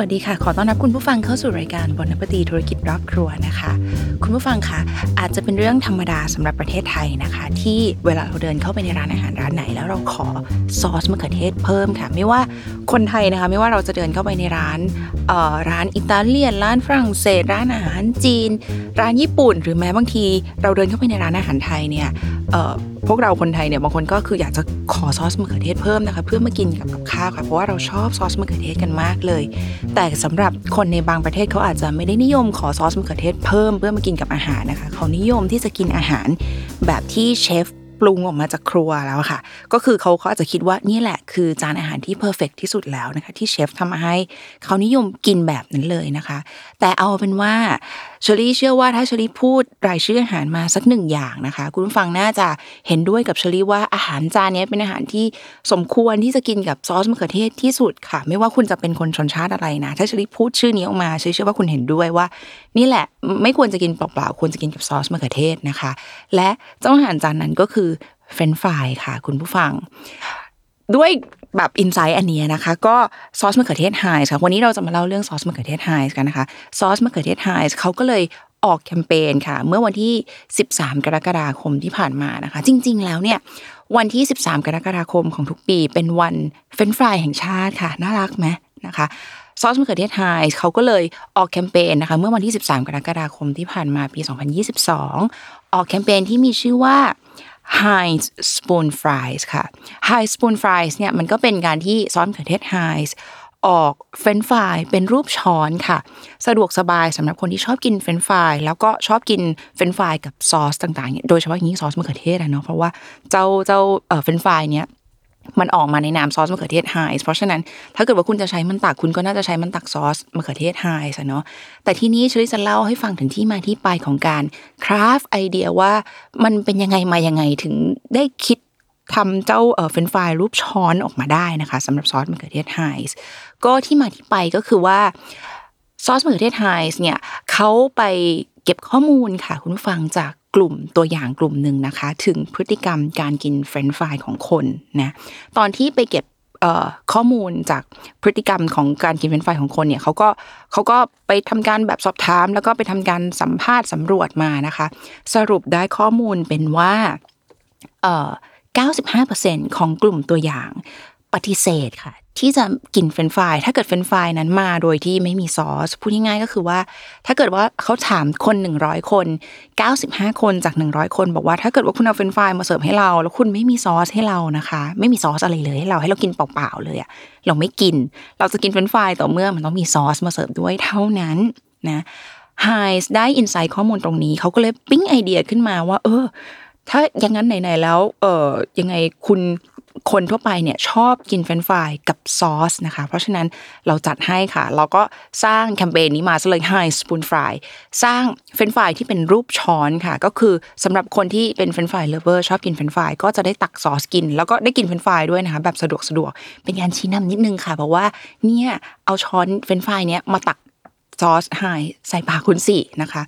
วัสดีค่ะ ขอต้อนรับคุณผู้ฟังเข้าสู่รายการบนนปตีธุรกิจรอบครัวนะคะ คุณผู้ฟังคะอาจจะเป็นเรื่องธรรมดาสำหรับประเทศไทยนะคะ ที่เวลาเราเดินเข้าไปในร้านอาหารร้านไหน แล้วเราขอซอสมะเขือเทศเพิ่มค่ะ ไม่ว่าคนไทยนะคะ ไม่ว่าเราจะเดินเข้าไปในร้านเอ่อร้านอิตาเลียน ร้านฝรั่งเศส ร้านอาหารจีน ร้านญี่ปุ่น หรือแม้บางที เราเดินเข้าไปในร้านอาหารไทยเนี่ยเอ่อ พวกเราคนไทยเนี่ยบางคนก็คืออยากจะขอซอสมะเขือเทศเพิ่มนะคะเพื่อมากินกับกับข้าวค่ะเพราะว่าเราชอบซอสมะเขือเทศกันมากเลย แต่สำหรับคนในบางประเทศเขาอาจจะไม่ได้นิยมขอซอสมะเขือเทศเพิ่มเพื่อมากินกับอาหารนะคะ เขานิยมที่จะกินอาหารแบบที่เชฟปรุงออกมาจากครัวแล้วค่ะ ก็คือเขาเขาอาจจะคิดว่านี่แหละคือจานอาหารที่ perfect ที่สุดแล้วนะคะที่เชฟทำมาให้เขานิยมกินแบบนั้นเลยนะคะ แต่เอาเป็นว่า เชอรี่เชื่อว่าถ้าเชอรี่พูดรายชื่ออาหารมาสักหนึ่งอย่างนะคะ คุณผู้ฟังน่าจะเห็นด้วยกับเชอรี่ว่าอาหารจานนี้เป็นอาหารที่สมควรที่จะกินกับซอสมะเขือเทศที่สุดค่ะ ไม่ว่าคุณจะเป็นคนชนชาติอะไรนะ ถ้าเชอรี่พูดชื่อนี้ออกมาเชอรี่เชื่อว่าคุณเห็นด้วยว่า นี่แหละไม่ควรจะกินเปล่าๆควรจะกินกับซอสมะเขือเทศนะคะ และเจ้าอาหารจานนั้นก็คือเฟรนฟรายค่ะ คุณผู้ฟังด้วย แบบ insight อันนี้นะคะ ก็ซอสมะเขือเทศ Heinz ค่ะวันนี้เราจะมาเล่าเรื่องซอสมะเขือเทศ Heinz กันนะคะซอสมะเขือเทศ Heinz เขาก็เลยออกแคมเปญค่ะ เมื่อวันที่ 13 กรกฎาคมที่ผ่านมานะคะ จริง ๆ แล้วเนี่ยวันที่ 13 กรกฎาคมของทุกปี เป็นวันเฟรนฟรายแห่งชาติค่ะ น่ารักไหมนะคะซอสมะเขือเทศ Heinz เขาก็เลยออกแคมเปญนะคะ เมื่อวันที่ 13 กรกฎาคมที่ผ่านมาปี 2022 ออกแคมเปญที่มีชื่อว่า Heinz Spoon Fries ค่ะ Heinz Spoon Fries เนี่ยมันก็เป็นการที่ซอสมะเขือเทศ Heinz ออกเฟรนฟรายเป็นรูปช้อนค่ะ สะดวกสบายสำหรับคนที่ชอบกินเฟรนฟรายแล้วก็ชอบกินเฟรนฟรายกับซอสต่างๆเนี่ยโดยเฉพาะอย่างนี้ซอสมะเขือเทศนะเนาะเพราะว่าเจ้าเจ้าเอ่อเฟรนฟรายเนี่ย มันออกมาในนามซอสมะเขือเทศ Heinz เพราะฉะนั้นถ้าเกิดว่าคุณจะใช้มันตักคุณก็น่าจะใช้มันตักซอสมะเขือเทศ Heinz เนาะแต่ที่นี้เชอรี่จะเล่าให้ฟังถึงที่มาที่ไปของการ craft ไอเดียว่ามันเป็นยังไงมายังไงถึงได้คิดทำเจ้าเฟรนฟรายรูปช้อนออกมาได้นะคะสำหรับซอสมะเขือเทศ Heinz ก็ที่มาที่ไปก็คือว่าซอสมะเขือเทศ Heinz เนี่ยเขาไปเก็บข้อมูลค่ะคุณฟังจาก กลุ่มตัวอย่างกลุ่มหนึ่งนะคะ ถึงพฤติกรรมการกินเฟรนช์ฟรายของคนนะตอนที่ไปเก็บข้อมูลจากพฤติกรรมของการกินเฟรนช์ฟรายของคนเนี่ยเขาก็เขาก็ไปทำการแบบสอบถาม แล้วก็ไปทำการสัมภาษณ์สำรวจมานะคะ สรุปได้ข้อมูลเป็นว่าเอ่อ95%ของกลุ่มตัวอย่าง ปฏิเสธค่ะ ที่จะกินเฟรนฟรายถ้าเกิดเฟรนฟรายนั้นมาโดยที่ไม่มีซอสพูดง่ายๆก็คือว่า ถ้าเกิดว่าเขาถามคน 100 คน 95 คนจาก 100 คนบอกว่าถ้าเกิดว่าคุณเอาเฟรนฟรายมาเสิร์ฟให้เรา แล้วคุณไม่มีซอสให้เรานะคะ ไม่มีซอสอะไรเลยให้เราให้เรากินเปล่าๆเลยอะเราไม่กิน เราจะกินเฟรนฟรายต่อเมื่อมันต้องมีซอสมาเสิร์ฟด้วยเท่านั้นนะ Heinz ได้ insight ข้อมูลตรงนี้เขาก็เลยปิ้งไอเดียขึ้นมาว่า เออ ถ้าอย่างนั้นไหนๆแล้ว เออยังไงคุณ คนทั่วไปเนี่ยชอบกินเฟรนฟรายกับซอสนะคะ เพราะฉะนั้นเราจัดให้ค่ะ เราก็สร้างแคมเปญนี้มาเลย Heinz Spoon Fries สร้างเฟรนฟรายที่เป็นรูปช้อนค่ะ ก็คือสำหรับคนที่เป็นเฟรนฟรายเลเวอร์ชอบกินเฟรนฟรายก็จะได้ตักซอสกิน แล้วก็ได้กินเฟรนฟรายด้วยนะคะแบบสะดวกสะดวกเป็นการชี้นำนิดนึงค่ะเพราะว่าเนี่ยเอาช้อนเฟรนฟรายเนี้ยมาตักซอสไฮใส่ปากคุณสินะคะ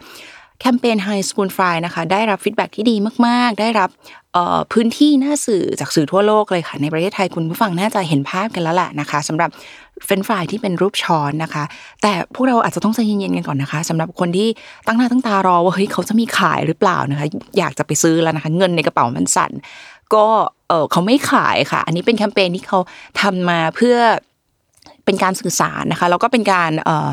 แคมเปญ Heinz Spoon Fry นะคะ ได้รับ feedback ที่ดีมาก ๆ ได้รับพื้นที่หน้าสื่อจากสื่อทั่วโลกเลยค่ะ ในประเทศไทยคุณผู้ฟังน่าจะเห็นภาพกันแล้วแหละนะคะสำหรับเฟรนฟรายที่เป็นรูปช้อนนะคะ แต่พวกเราอาจจะต้องใจเย็นๆกันก่อนนะคะสำหรับคนที่ตั้งหน้าตั้งตารอว่าเฮ้ยเขาจะมีขายหรือเปล่านะคะ อยากจะไปซื้อแล้วนะคะ เงินในกระเป๋ามันสั่น ก็เออเขาไม่ขายค่ะ อันนี้เป็นแคมเปญที่เขาทำมาเพื่อเป็นการสื่อสารนะคะแล้วก็เป็นการเอ่อ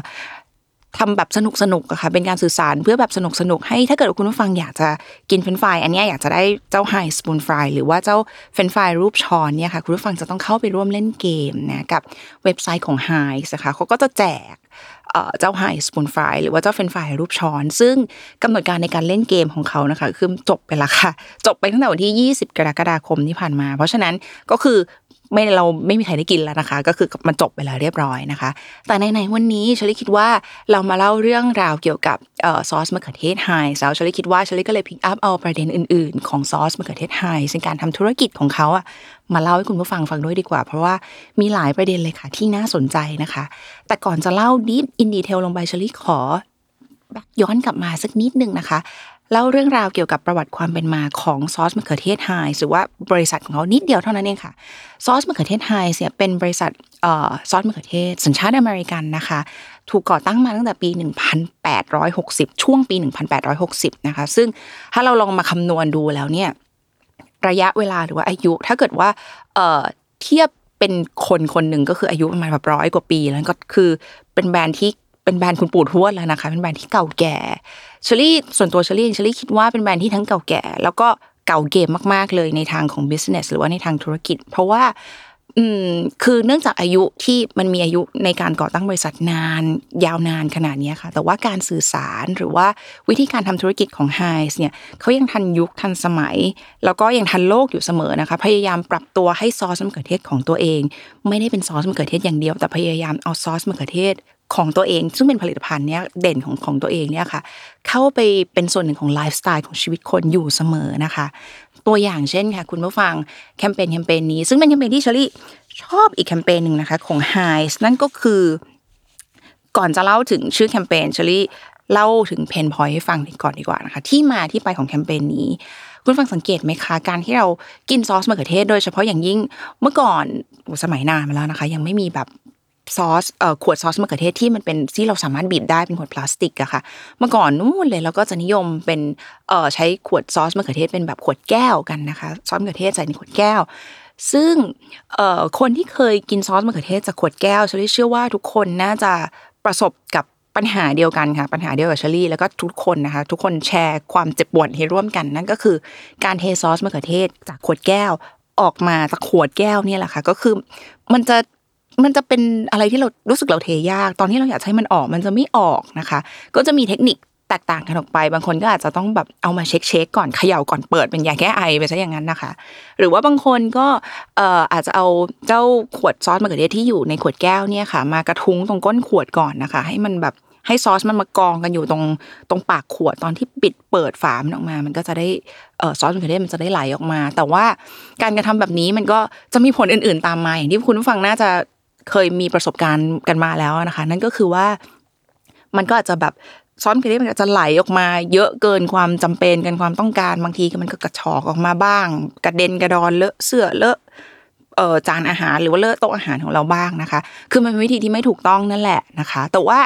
ทำแบบสนุกสนุกอะค่ะเป็นการสื่อสารเพื่อแบบสนุกสนุกให้ถ้าเกิดคุณผู้ฟังอยากจะกินเฟรนฟรายอันนี้อยากจะได้เจ้า Heinz Spoon Fry หรือว่าเจ้าเฟรนฟรายรูปช้อนเนี่ยค่ะคุณผู้ฟังจะต้องเข้าไปร่วมเล่นเกมนะกับเว็บไซต์ของ Heinz นะคะเขาก็จะแจกเจ้า Heinz Spoon Fry หรือว่าเจ้าเฟรนฟรายรูปช้อน ซึ่งกำหนดการในการเล่นเกมของเขานะคะคือจบไปแล้วค่ะ จบไปตั้งแต่วันที่ 20 กรกฎาคมที่ผ่านมา เพราะฉะนั้นก็คือ ไม่เราไม่มีใครได้กินแล้วนะคะ ก็คือมันจบไปแล้วเรียบร้อยนะคะ แต่ในในวันนี้เชลิคิดว่าเรามาเล่าเรื่องราวเกี่ยวกับซอสมะเขือเทศไฮแล้วเชลิคิดว่าเชลิก็เลยพิกอัพเอาประเด็นอื่น ๆ ของซอสมะเขือเทศไฮในการทำธุรกิจของเขาอะมาเล่าให้คุณผู้ฟังฟังด้วยดีกว่า เพราะว่ามีหลายประเด็นเลยค่ะที่น่าสนใจนะคะ แต่ก่อนจะเล่า deep in detail ลงไปเชอรี่ขอย้อนกลับมาสักนิดนึงนะคะ เล่าเรื่องราวเกี่ยวกับประวัติความเป็นมาของซอสมะเขือเทศไฮหรือว่าบริษัทของเขานิดเดียวเท่านั้นเองค่ะซอสมะเขือเทศไฮเนี่ยเป็นบริษัทซอสมะเขือเทศ สัญชาติอเมริกันนะคะ ถูกก่อตั้งมาตั้งแต่ปี 1860 ช่วงปี 1860 นะคะ ซึ่งถ้าเราลองมาคำนวณดูแล้วเนี่ยระยะเวลาหรือว่าอายุ ถ้าเกิดว่าเทียบเป็นคนคนหนึ่งก็คืออายุประมาณแบบร้อยกว่าปี แล้วก็คือเป็นแบรนด์ที่ เป็นแบรนด์คุณปู่ทวดแล้วนะคะ เป็นแบรนด์ที่เก่าแก่เชอรี่ส่วนตัวเชอรี่เชอรี่คิดว่าเป็นแบรนด์ที่ทั้งเก่าแก่ แล้วก็เก๋าเกมมากๆเลยในทางของ business หรือว่าในทางธุรกิจ เพราะว่าอืมคือเนื่องจากอายุที่มันมีอายุในการก่อตั้งบริษัทนาน ยาวนานขนาดนี้ค่ะ แต่ว่าการสื่อสารหรือว่าวิธีการทำธุรกิจของ Heinz เนี่ยเขายังทันยุคทันสมัย แล้วก็ยังทันโลกอยู่เสมอนะคะ พยายามปรับตัวให้ซอสมะเขือเทศของตัวเอง ไม่ได้เป็นซอสมะเขือเทศอย่างเดียว แต่พยายามเอาซอสมะเขือเทศ ของตัวเอง ซึ่งเป็นผลิตภัณฑ์เนี้ยเด่นของของตัวเองเนี่ยค่ะ เข้าไปเป็นส่วนหนึ่งของไลฟ์สไตล์ของชีวิตคนอยู่เสมอนะคะ ตัวอย่างเช่นค่ะ คุณผู้ฟังแคมเปญแคมเปญนี้ ซึ่งเป็นแคมเปญที่เชอรี่ชอบอีกแคมเปญหนึ่งนะคะของ Heinz นั่นก็คือ ก่อนจะเล่าถึงชื่อแคมเปญเชอรี่เล่าถึง pain point ให้ฟังก่อนดีกว่านะคะ ที่มาที่ไปของแคมเปญนี้คุณฟังสังเกตไหมคะการที่เรากินซอสมะเขือเทศโดยเฉพาะอย่างยิ่งเมื่อก่อนสมัยนานมาแล้วนะคะ ยังไม่มีแบบ ซอสเอ่อขวดซอสมะเขือเทศที่มันเป็นที่เราสามารถบีบได้เป็นขวดพลาสติกอะค่ะเมื่อก่อนนู่นเลยเราก็จะนิยมเป็นเอ่อใช้ขวดซอสมะเขือเทศเป็นแบบขวดแก้วกันนะคะซอสมะเขือเทศใส่ในขวดแก้ว ซึ่งเอ่อคนที่เคยกินซอสมะเขือเทศจากขวดแก้วเชอรี่เชื่อว่าทุกคนน่าจะประสบกับปัญหาเดียวกันค่ะปัญหาเดียวกับเชอรี่แล้วก็ทุกคนนะคะ ทุกคนแชร์ความเจ็บปวดให้ร่วมกันนั่นก็คือการเทซอสมะเขือเทศจากขวดแก้วออกมาจากขวดแก้วนี่แหละค่ะก็คือมันจะ มันจะเป็นอะไรที่เรารู้สึกเราเทยาก ตอนที่เราอยากให้มันออกมันจะไม่ออกนะคะ ก็จะมีเทคนิคแตกต่างกันออกไป บางคนก็อาจจะต้องแบบเอามาเช็คเช็คก่อนเขย่าก่อนเปิดเป็นยาแก้ไอไปซะอย่างนั้นนะคะ หรือว่าบางคนก็อาจจะเอาเจ้าขวดซอสมะเขือเทศที่อยู่ในขวดแก้วเนี่ยค่ะ มากระทุ้งตรงก้นขวดก่อนนะคะ ให้มันแบบให้ซอสมันมากองกันอยู่ตรงตรงปากขวดตอนที่ปิดเปิดฝามันออกมา มันก็จะได้เออซอสมะเขือเทศมันจะได้ไหลออกมา แต่ว่าการกระทำแบบนี้มันก็จะมีผลอื่น ๆ ตามมาอย่างที่คุณผู้ฟังน่าจะ เคยมีประสบการณ์กันมาแล้วนะคะ นั่นก็คือว่ามันก็อาจจะแบบซ้อนกระเทียมันจะไหลออกมา เยอะเกินความจำเป็นกันความต้องการบางทีมันก็กระชอกออกมาบ้าง กระเด็นกระดอนเลอะเสื้อเลอะเออจานอาหารหรือว่าเลอะโต๊ะอาหารของเราบ้างนะคะ คือมันเป็นวิธีที่ไม่ถูกต้องนั่นแหละนะคะ แต่ว่า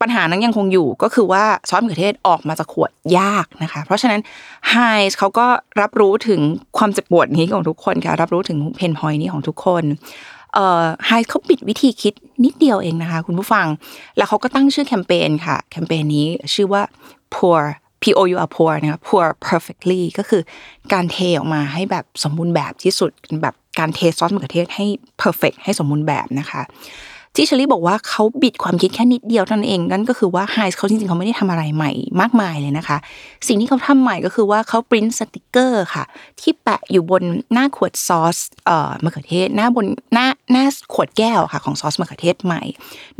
ปัญหานั้นยังคงอยู่ก็คือว่าซอสมะเขือเทศออกมาจากขวดยากนะคะ เพราะฉะนั้นไฮส์เขาก็รับรู้ถึงความเจ็บปวดนี้ของทุกคนค่ะรับรู้ถึงเพนพอยนี้ของทุกคน เอ่อไฮเขาปิดวิธีคิดนิดเดียวเองนะคะ คุณผู้ฟัง แล้วเขาก็ตั้งชื่อแคมเปญค่ะ แคมเปญนี้ชื่อว่า pour P O U R pour นะคะ poor perfectly ก็คือการเทออกมาให้แบบสมบูรณ์แบบที่สุดแบบการเทซอสมะเขือเทศให้ perfect ให้สมบูรณ์แบบนะคะ ที่เชอรี่บอกว่าเขาบิดความคิดแค่นิดเดียวเท่านั้นเองนั่นก็คือว่าไฮส์เขาจริงๆเขาไม่ได้ทำอะไรใหม่มากมายเลยนะคะ สิ่งที่เขาทำใหม่ก็คือว่าเขาปริ้นสติกเกอร์ค่ะ ที่แปะอยู่บนหน้าขวดซอสเอ่อมะเขือเทศหน้าบนหน้าหน้าขวดแก้วค่ะของซอสมะเขือเทศใหม่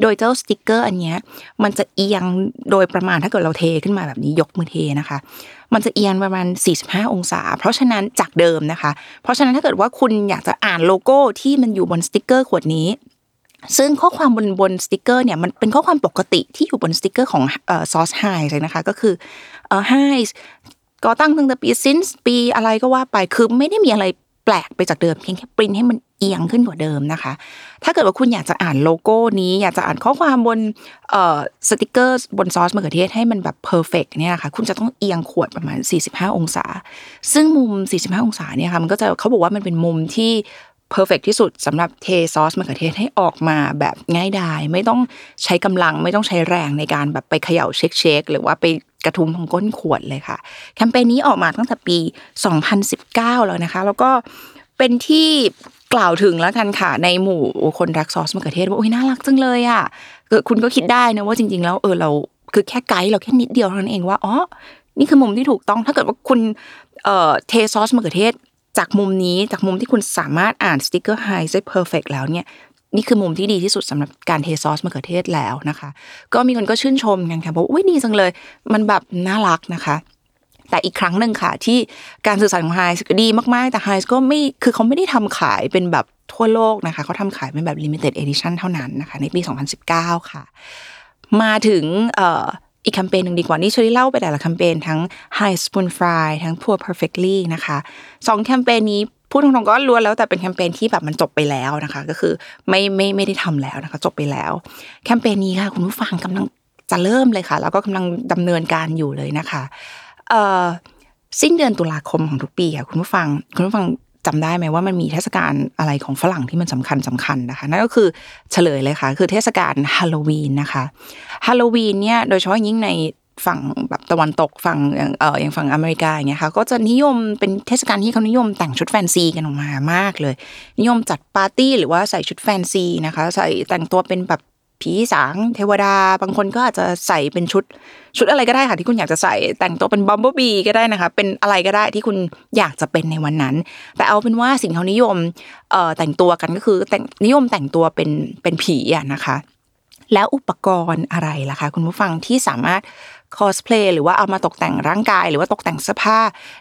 โดยเจ้าสติกเกอร์อันนี้มันจะเอียงโดยประมาณถ้าเกิดเราเทขึ้นมาแบบนี้ยกมือเทนะคะมันจะเอียงประมาณ 45 องศา เพราะฉะนั้นจากเดิมนะคะ เพราะฉะนั้นถ้าเกิดว่าคุณอยากจะอ่านโลโก้ที่มันอยู่บนสติกเกอร์ขวดนี้ ซึ่งข้อความบนบนสติกเกอร์เนี่ยมันเป็นข้อความปกติที่อยู่บนสติกเกอร์ของซอสไฮเลยนะคะก็คือเอ่อไฮก็ตั้งตั้งแต่ปี since ปีอะไรก็ว่าไปคือไม่ได้มีอะไรแปลกไปจากเดิมเพียงแค่ปริ้นให้มันเอียงขึ้นกว่าเดิมนะคะ ถ้าเกิดว่าคุณอยากจะอ่านโลโก้นี้อยากจะอ่านข้อความบนสติกเกอร์บนซอสมะเขือเทศให้มันแบบ perfect เนี่ยค่ะคุณจะต้องเอียงขวดประมาณ 45 องศา ซึ่งมุม 45 องศาเนี่ยค่ะมันก็จะเขาบอกว่ามันเป็นมุมที่ perfect ที่สุดสำหรับเทซอสมะเขือเทศให้ออกมาแบบง่ายดายไม่ต้องใช้กำลังไม่ต้องใช้แรงในการแบบไปเขย่า shake shake หรือว่าไปกระทุ้งของก้นขวดเลยค่ะ แคมเปญนี้ออกมาตั้งแต่ปี 2019 แล้วนะคะ แล้วก็เป็นที่กล่าวถึงแล้วกันค่ะ ในหมู่คนรักซอสมะเขือเทศว่าโอ้ยน่ารักจังเลยอะคุณก็คิดได้นะว่าจริง ๆ แล้วเออเราคือแค่ไกด์เราแค่นิดเดียวเท่านั้นเองว่าอ๋อนี่คือมุมที่ถูกต้องถ้าเกิดว่าคุณเอ่อเทซอสมะเขือเทศ จากมุมนี้จากมุมที่คุณสามารถอ่านสติกเกอร์ไฮได้ perfect แล้วเนี่ยนี่คือมุมที่ดีที่สุดสำหรับการเทซอสมะเขือเทศแล้วนะคะ ก็มีคนก็ชื่นชมกันค่ะบอกอุ้ยดีจังเลย มันแบบน่ารักนะคะ แต่อีกครั้งหนึ่งค่ะ ที่การสื่อสารของไฮส์ก็ดีมาก ๆ แต่ไฮส์ก็ไม่คือเขาไม่ได้ทำขายเป็นแบบทั่วโลกนะคะเขาทำขายเป็นแบบ limited edition เท่านั้นนะคะ ในปี 2019 ค่ะ มาถึงเอีกแคมเปญหนึ่งดีกว่านี่ช่วยเล่าไปแต่ละแคมเปญทั้ง High Spoon Fry ทั้ง Pour Perfectly นะคะสองแคมเปญนี้พูดตรงๆก็ล้วนแล้วแต่เป็นแคมเปญที่แบบมันจบไปแล้วนะคะ ก็คือไม่ไม่ไม่ได้ทำแล้วนะคะ จบไปแล้ว แคมเปญนี้ค่ะคุณผู้ฟังกำลังจะเริ่มเลยค่ะ แล้วก็กำลังดำเนินการอยู่เลยนะคะเอ่อสิ้นเดือนตุลาคมของทุกปีค่ะคุณผู้ฟังคุณผู้ฟัง จำได้ไหมว่ามันมีเทศกาลอะไรของฝรั่งที่มันสำคัญสำคัญนะคะ นั่นก็คือเฉลยเลยค่ะ คือเทศกาลฮาโลวีนนะคะฮาโลวีนเนี่ยโดยเฉพาะยิ่งในฝั่งแบบตะวันตกฝั่งอย่างเอออย่างฝั่งอเมริกาอย่างเงี้ยค่ะก็จะนิยมเป็นเทศกาลที่เขานิยมแต่งชุดแฟนซีกันออกมามากเลย นิยมจัดปาร์ตี้หรือว่าใส่ชุดแฟนซีนะคะ ใส่แต่งตัวเป็นแบบ ผีสางเทวดา บางคนก็อาจจะใส่เป็นชุด ชุดอะไรก็ได้ค่ะที่คุณอยากจะใส่แต่งตัวเป็นบัมบิลบีก็ได้นะคะ เป็นอะไรก็ได้ที่คุณอยากจะเป็นในวันนั้น แต่เอาเป็นว่าสิ่งเขานิยมเอ่อแต่งตัวกันก็คือแต่งนิยมแต่งตัวเป็นเป็นผีอะนะคะแล้วอุปกรณ์อะไรล่ะคะคุณผู้ฟังที่สามารถคอสเพลย์หรือว่าเอามาตกแต่งร่างกาย หรือว่าตกแต่งเสื้อผ้า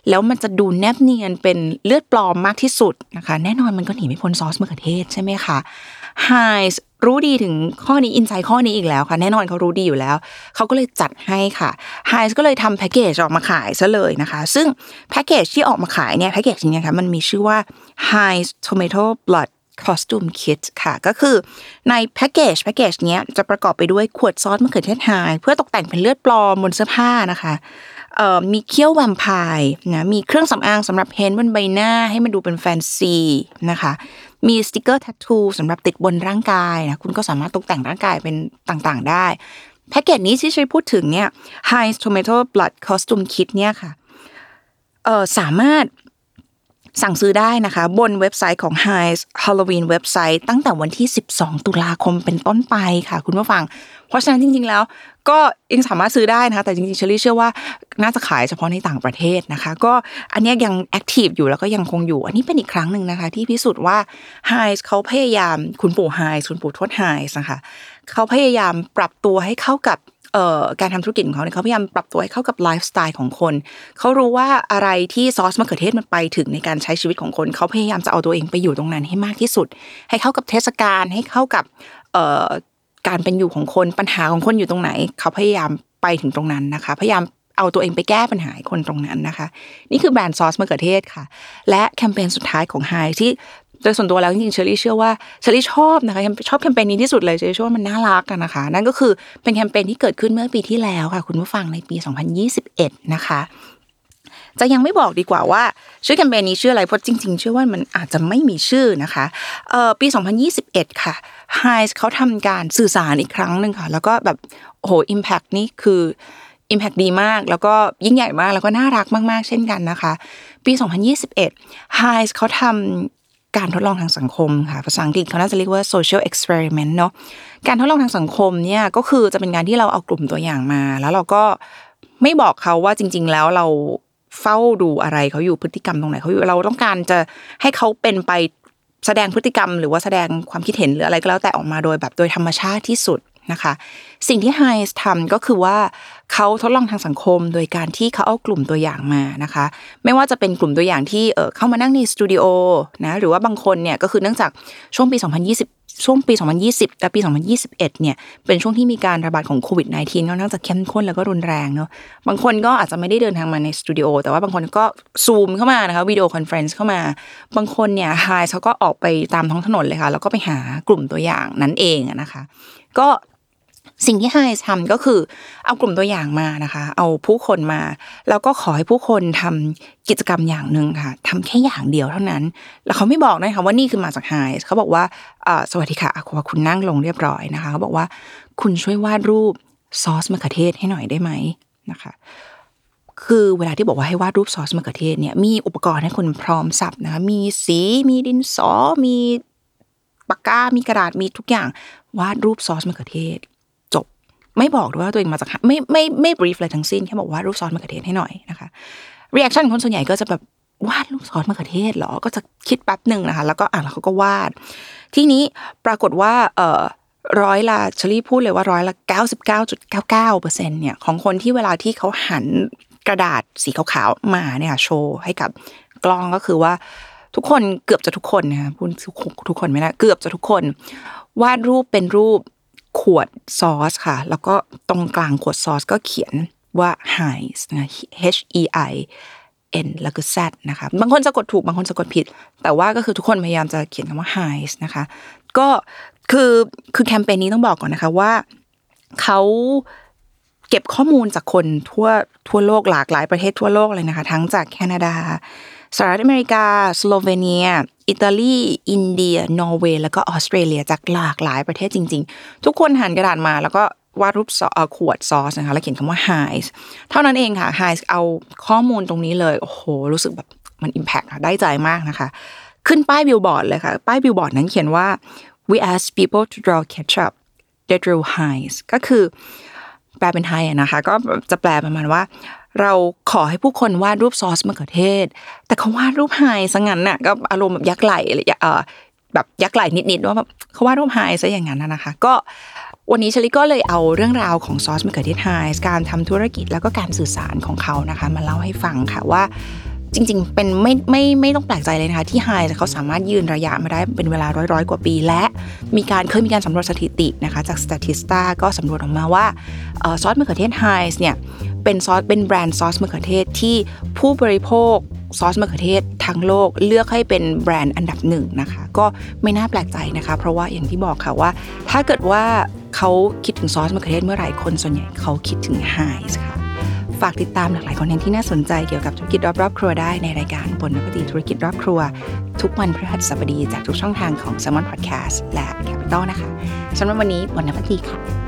แล้วมันจะดูแนบเนียนเป็นเลือดปลอมมากที่สุดนะคะ แน่นอนมันก็หนีไม่พ้นซอสมะเขือเทศใช่ไหมคะไฮส์ รู้ดีถึงข้อนี้อินไซต์ข้อนี้อีกแล้วค่ะแน่นอนเขารู้ดีอยู่แล้ว เขาก็เลยจัดให้ค่ะไฮส์ก็เลยทำแพ็กเกจออกมาขายซะเลยนะคะ ซึ่งแพ็กเกจที่ออกมาขายเนี่ยแพ็กเกจนี้ค่ะมันมีชื่อว่า Heinz Tomato Blood Costume Kit ค่ะ ก็คือในแพ็กเกจแพ็กเกจเนี้ยจะประกอบไปด้วยขวดซอสมะเขือเทศไฮเพื่อตกแต่งเป็นเลือดปลอมบนเสื้อผ้านะคะ มีเคี้ยวแวมไพร์นะมีเครื่องสำอางสำหรับเพ้นบนใบหน้าให้มันดูเป็นแฟนซีนะคะมีสติกเกอร์แท t ทูสำหรับติดบนร่างกายนะคุณก็สามารถตกแต่งร่างกายเป็นต่างๆ ได้แพ็กเกจนี้ที่ช่วยพูดถึงเนี่ย Heinz Tomato Blood Costume Kit เนี่ยค่ะเออสามารถ สั่งซื้อได้นะคะ บนเว็บไซต์ของ Heinz Halloween เว็บไซต์ตั้งแต่วันที่ 12 ตุลาคมเป็นต้นไปค่ะ คุณผู้ฟัง เพราะฉะนั้นจริง ๆ แล้วก็ยังสามารถซื้อได้นะคะ แต่จริงๆเชอรี่เชื่อว่าน่าจะขายเฉพาะในต่างประเทศนะคะ ก็อันนี้ยังแอคทีฟอยู่แล้วก็ยังคงอยู่ อันนี้เป็นอีกครั้งหนึ่งนะคะ ที่พิสูจน์ว่า Heinz เขาพยายามคุณปู่ Heinz คุณปู่ทวด Heinz นะคะเขาพยายามปรับตัวให้เข้ากับ การทำธุรกิจของเขาเนี่ยเขาพยายามปรับตัวให้เข้ากับไลฟ์สไตล์ของคน เขารู้ว่าอะไรที่ซอสมะเขือเทศมันไปถึงในการใช้ชีวิตของคน เขาพยายามจะเอาตัวเองไปอยู่ตรงนั้นให้มากที่สุด ให้เข้ากับเทศกาลให้เข้ากับการเป็นอยู่ของคนปัญหาของคนอยู่ตรงไหน เขาพยายามไปถึงตรงนั้นนะคะ พยายามเอาตัวเองไปแก้ปัญหาคนตรงนั้นนะคะ นี่คือแบรนด์ซอสมะเขือเทศค่ะ และแคมเปญสุดท้ายของไฮที่ โดยส่วนตัวแล้วจริงๆเชอรี่เชื่อว่าเชอรี่ชอบนะคะชอบแคมเปญนี้ที่สุดเลยเชอรี่เชื่อว่ามันน่ารักอะนะคะ นั่นก็คือเป็นแคมเปญที่เกิดขึ้นเมื่อปีที่แล้วค่ะ คุณผู้ฟังในปี 2021 นะคะจะยังไม่บอกดีกว่าว่า ชื่อแคมเปญนี้ชื่ออะไรเพราะจริงๆเชื่อว่ามันอาจจะไม่มีชื่อนะคะเอ่อปี 2021 ค่ะ h i เขาทำการสื่อสารอีกครั้งหนึ่งค่ะ แล้วก็แบบโอ้โห Impact นี่คือ Impact ดีมาก แล้วก็ยิ่งใหญ่มากแล้วก็น่ารักมากๆ เช่นกันนะคะ ปี 2021 h i เขาทำ การทดลองทางสังคมค่ะ ภาษาอังกฤษเขาน่าจะเรียกว่า social experiment เนาะการทดลองทางสังคมเนี่ยก็คือจะเป็นการที่เราเอากลุ่มตัวอย่างมา แล้วเราก็ไม่บอกเขาว่าจริง ๆ แล้วเราเฝ้าดูอะไรเขาอยู่พฤติกรรมตรงไหนเขาอยู่เราต้องการจะให้เขาเป็นไปแสดงพฤติกรรม หรือว่าแสดงความคิดเห็นหรืออะไรก็แล้วแต่ออกมาโดยแบบโดยธรรมชาติที่สุด นะคะ สิ่งที่ไฮส์ทำก็คือว่าเขาทดลองทางสังคมโดยการที่เขาเอากลุ่มตัวอย่างมานะคะ ไม่ว่าจะเป็นกลุ่มตัวอย่างที่เออเข้ามานั่งในสตูดิโอนะหรือว่าบางคนเนี่ยก็คือเนื่องจากช่วงปี 2020 ช่วงปี 2020 และปี 2021 เนี่ยเป็นช่วงที่มีการระบาดของโควิด -19 ก็น่าจะเข้มข้นแล้วก็รุนแรงเนาะบางคนก็อาจจะไม่ได้เดินทางมาในสตูดิโอแต่ว่าบางคนก็ซูมเข้ามานะคะ video conference เข้ามา บางคนเนี่ยไฮเขาก็ออกไปตามท้องถนนเลยค่ะแล้วก็ไปหากลุ่มตัวอย่างนั้นเองนะคะ ก็ สิ่งที่ไฮทำก็คือเอากลุ่มตัวอย่างมานะคะ เอาผู้คนมา แล้วก็ขอให้ผู้คนทำกิจกรรมอย่างหนึ่งค่ะทำแค่อย่างเดียวเท่านั้น แล้วเขาไม่บอกนะคะว่านี่คือมาจากไฮเขาบอกว่าสวัสดีค่ะคุณนั่งลงเรียบร้อยนะคะเขาบอกว่าคุณช่วยวาดรูปซอสมะเขือเทศให้หน่อยได้ไหมนะคะ คือเวลาที่บอกว่าให้วาดรูปซอสมะเขือเทศเนี่ยมีอุปกรณ์ให้คนพร้อมสรรพนะคะมีสีมีดินสอมีปากกา มีกระดาษมีทุกอย่างวาดรูปซอสมะเขือเทศ ไม่บอกด้วยว่าตัวเองมาจาก Heinz ไม่ไม่ brief อะไรทั้งสิ้นแค่บอกว่ารูปซอสมะเขือเทศให้หน่อยนะคะ reaction คนส่วนใหญ่ก็จะแบบวาดรูปซอสมะเขือเทศเหรอ ก็จะคิดแป๊บหนึ่งนะคะ แล้วก็อ่ะแล้วเขาก็วาด ที่นี้ปรากฏว่าเอ่อร้อยละเชลี่พูดเลยว่าร้อยละ99.99%เนี่ยของคนที่เวลาที่เขาหันกระดาษสีขาวๆมาเนี่ยโชว์ให้กับกล้องก็คือว่าทุกคนเกือบจะทุกคนนะคะพูดทุกคนไม่ได้เกือบจะทุกคน วาดรูปเป็นรูป ขวดซอสค่ะ แล้วก็ตรงกลางขวดซอสก็เขียนว่า Heinz นะ H E I N แล้วก็ Z นะคะ บางคนสะกดถูก บางคนสะกดผิด แต่ว่าก็คือทุกคนพยายามจะเขียนคำว่า Heinz นะคะ ก็คือคือแคมเปญนี้ต้องบอกก่อนนะคะว่าเขาเก็บข้อมูลจากคนทั่วทั่วโลกหลากหลายประเทศทั่วโลกเลยนะคะ ทั้งจากแคนาดา สหรัฐอเมริกา สโลเวเนีย อิตาลี อินเดีย นอร์เวย์ แล้วก็ออสเตรเลียจากหลากหลายประเทศจริง ๆ ทุกคนหันกระดาษมาแล้วก็วาดรูปขวดซอสนะคะแล้วเขียนคำว่า Heinz เท่านั้นเองค่ะ Heinz เอาข้อมูลตรงนี้เลย โอ้โห รู้สึกแบบมัน impact ค่ะได้ใจมากนะคะ ขึ้นป้ายบิลบอร์ดเลยค่ะ ป้ายบิลบอร์ดนั้นเขียนว่า we ask people to draw ketchup they drew Heinz ก็คือแปลเป็นไทยนะคะ ก็จะแปลประมาณว่า เราขอให้ผู้คนวาดรูปซอสมะเขือเทศ แต่เขาวาดรูป Heinz ซะงั้นน่ะก็อารมณ์แบบยักไหล่อะไรเออแบบยักไหล่นิดๆว่าแบบเขาวาดรูป Heinz ซะอย่างนั้นนะคะ ก็วันนี้ชลิก็เลยเอาเรื่องราวของซอสมะเขือเทศไฮการทำธุรกิจแล้วก็การสื่อสารของเขานะคะ มาเล่าให้ฟังค่ะว่า จริง ๆ เป็นไม่ไม่ไม่ต้องแปลกใจเลยนะคะ ที่ไฮเขาสามารถยืนระยะมาได้เป็นเวลาร้อยร้อยกว่าปี และมีการเคยมีการสำรวจสถิตินะคะจาก Statista ก็สำรวจออกมาว่าซอสมะเขือเทศไฮเนี่ยเป็นซอสเป็นแบรนด์ซอสมะเขือเทศที่ผู้บริโภคซอสมะเขือเทศทั้งโลกเลือกให้เป็นแบรนด์อันดับหนึ่งนะคะ ก็ไม่น่าแปลกใจนะคะ เพราะว่าอย่างที่บอกค่ะว่า ถ้าเกิดว่าเขาคิดถึงซอสมะเขือเทศเมื่อไหร่คนส่วนใหญ่เขาคิดถึงไฮส์ค่ะ ฝากติดตามหลากหลายคอนเทนต์ที่น่าสนใจเกี่ยวกับธุรกิจรอบๆครัวได้ในรายการบนนปฏิธุรกิจรอบครัว ทุกวันพฤหัสบดีจากทุกช่องทางของ s ซ m o n Podcast และ Capital นะคะสำหรับวันนี้บนนปฏิค่ะ